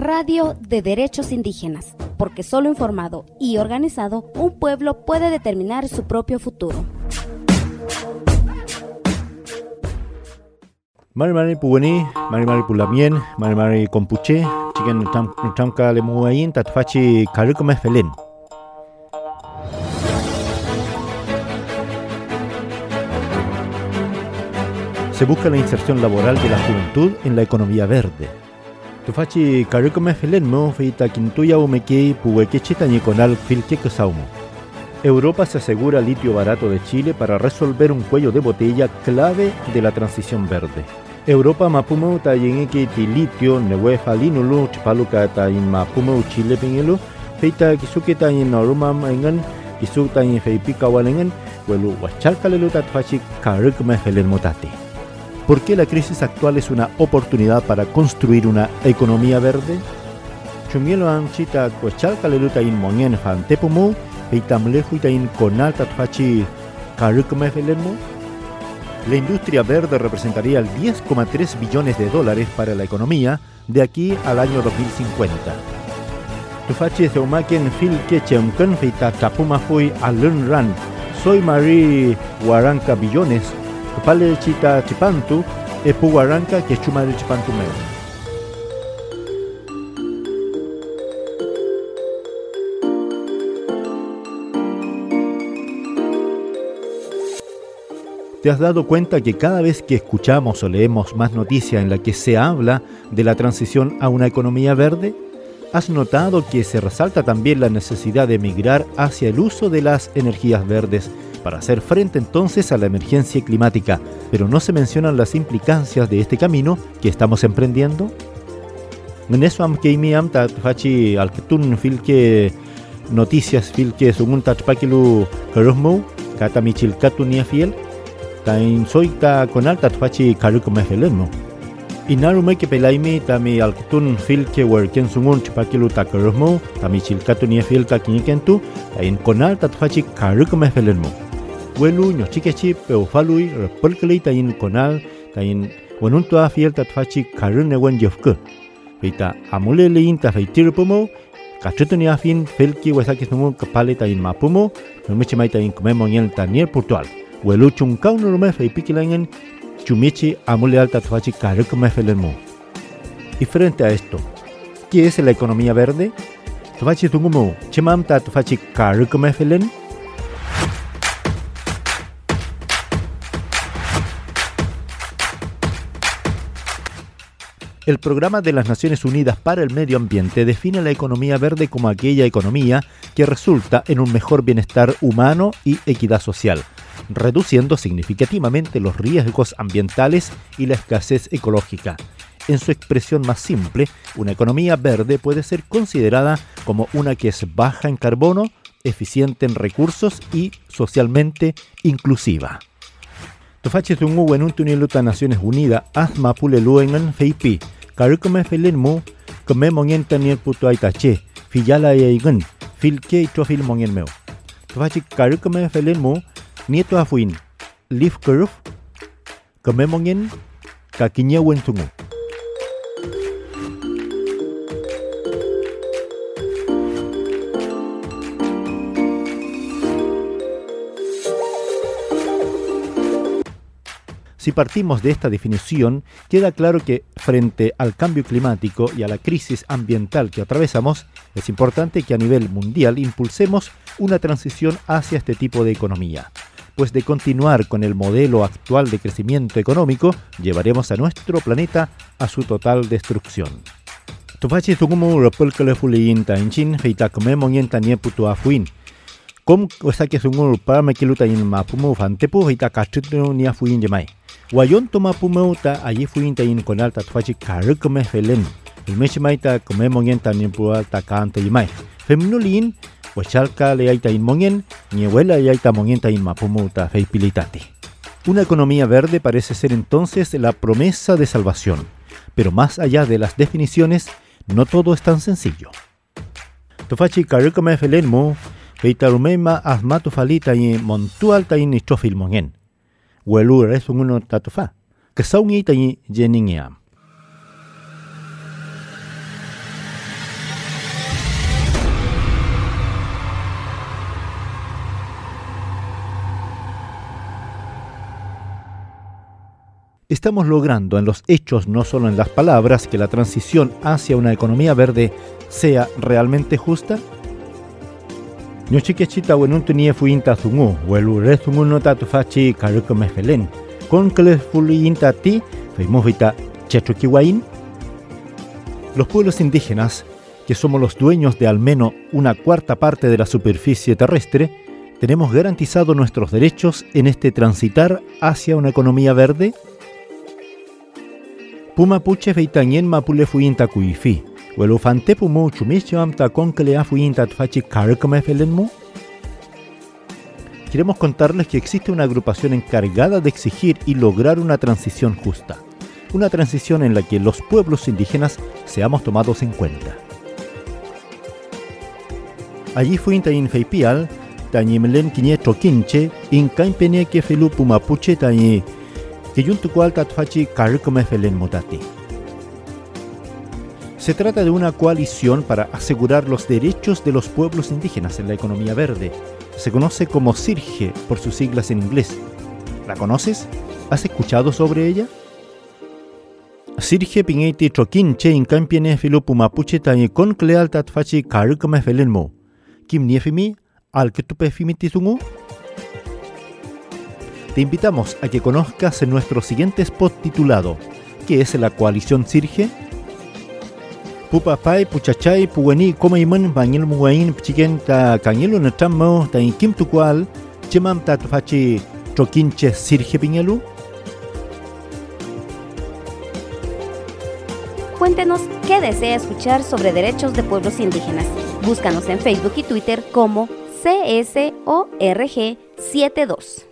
Radio de Derechos Indígenas, porque solo informado y organizado un pueblo puede determinar su propio futuro. Mari mari mari mari pulamien, mari mari kompuche, chicken tam tam ka le muayin tat fachi karukme felen. Se busca la inserción laboral de la juventud en la economía verde. Tufachi karukme felen mo feita kintuya umeki puweke chitañi konal filke kusaumo. Europa se asegura litio barato de Chile para resolver un cuello de botella clave de la transición verde. Europa mapumo ta yengeki ti litio newefa linulu chipaluka ta in mapumo Chile pingelu feita kisuke ta in noruma engan kisu ta in feipi kawalengan welu wachalkalelu ta tfachi karukme felen motati. ¿Por qué la crisis actual es una oportunidad para construir una economía verde? Chungielo anchita kwachalkalelu in mongen fan tepumu Peitamlehu itain konal tatfachi karukme felenmu. La industria verde representaría el 10,3 billones de dólares para la economía de aquí al año 2050. Tufachi zeumaken fil que chemkan feita tapuma fui alun ran. Soy Mari Huaranca billones. Pale chita chipantu epu Huaranca que chumare chipantu meo. ¿Te has dado cuenta que cada vez que escuchamos o leemos más noticia en la que se habla de la transición a una economía verde? ¿Has notado que se resalta también la necesidad de migrar hacia el uso de las energías verdes para hacer frente entonces a la emergencia climática, pero no se mencionan las implicancias de este camino que estamos emprendiendo? Ngeneswam keimiam tatfachi alketun filke noticias filke sungun tatpakilu kerusmu kata michil katunia fiel tain soita con alta tfachi karukme helemo. Inarume que pelaimi tami alkutun fil que worken sungun chupakilu takarmo tami chilkatu ni fil ka kinikentu tain con alta tfachi karukme helemo. Welu nyo chikechi peu falui repelkeli tain konal tain wanuntu a fiel tatfachi karune wen jofke. Vita amule lein ta feitir pomo kachutu ni afin felki mapumo ngel tanier portual. welu chungkau nurume fei pikilangen chumichi. Y frente a esto, ¿qué es la economía verde? El Programa de las Naciones Unidas para el Medio Ambiente define la economía verde como aquella economía que resulta en un mejor bienestar humano y equidad social, reduciendo significativamente los riesgos ambientales y la escasez ecológica. En su expresión más simple, una economía verde puede ser considerada como una que es baja en carbono, eficiente en recursos y socialmente inclusiva. Tofachi tungu wenun tuniluta Naciones Unidas asma pule luengan feipi karukome felenmu kome mongen taniel putu aitache fiyala yaigan filke itwa fil mongen meo. Tofachi karukome felenmu nieto afuin leaf curve kome mongen kakinya wen Si partimos de esta definición, queda claro que frente al cambio climático y a la crisis ambiental que atravesamos, es importante que a nivel mundial impulsemos una transición hacia este tipo de economía. Pues de continuar con el modelo actual de crecimiento económico, llevaremos a nuestro planeta a su total destrucción. Wayon toma pumeu ta allí fui ta in konal ta tfachi karukme felen. El mechimai ta kome mongen ta ni pua ta kante yimai. Femnulin wachalka le aita in mongen ni huela y aita mongen ta in mapumu ta feipilitati. Una economía verde parece ser entonces la promesa de salvación, pero más allá de las definiciones, no todo es tan sencillo. Tofachi karukme felen mo, feitarumema asmatu falita y montual ta in istrofil welura es uno tatufa. Que son y. Estamos logrando en los hechos, no solo en las palabras, que la transición hacia una economía verde sea realmente justa Ñochiquechita wenun tunie fuinta zungu, welu re zungu no tatu fachi karuko mefelen. Con que les fuliinta ti, feimofita chechukiwain. Los pueblos indígenas, que somos los dueños de al menos una cuarta parte de la superficie terrestre, tenemos garantizado nuestros derechos en este transitar hacia una economía verde. Pumapuche feitañen mapule fuinta kuifi, Welo fante pumo chumicham ta conkelea fuinta tfachi felenmu. Queremos contarles que existe una agrupación encargada de exigir y lograr una transición justa. Una transición en la que los pueblos indígenas seamos tomados en cuenta. Allí fue in feipial, tañimlen quiñe troquinche, in pene que felu pumapuche tañi, que yuntu cual tatfachi felen mutati. Se trata de una coalición para asegurar los derechos de los pueblos indígenas en la economía verde. Se conoce como SIRGE por sus siglas en inglés. ¿La conoces? ¿Has escuchado sobre ella? Sirge pingeiti trokinche inkampiene filupu mapuche tani con cleal tatfachi karukame felenmo. Kim niefimi al que tizungu? Te invitamos a que conozcas en nuestro siguiente spot titulado ¿Qué es la coalición Sirge? Pupapai puchachay puweni komaiman bangil muwain chiken ta kangilo na tammo ta kim tukwal chemam ta tufachi chokinche sirje piñalu Cuéntenos qué desea escuchar sobre derechos de pueblos indígenas. Búscanos en Facebook y Twitter como CSORG72.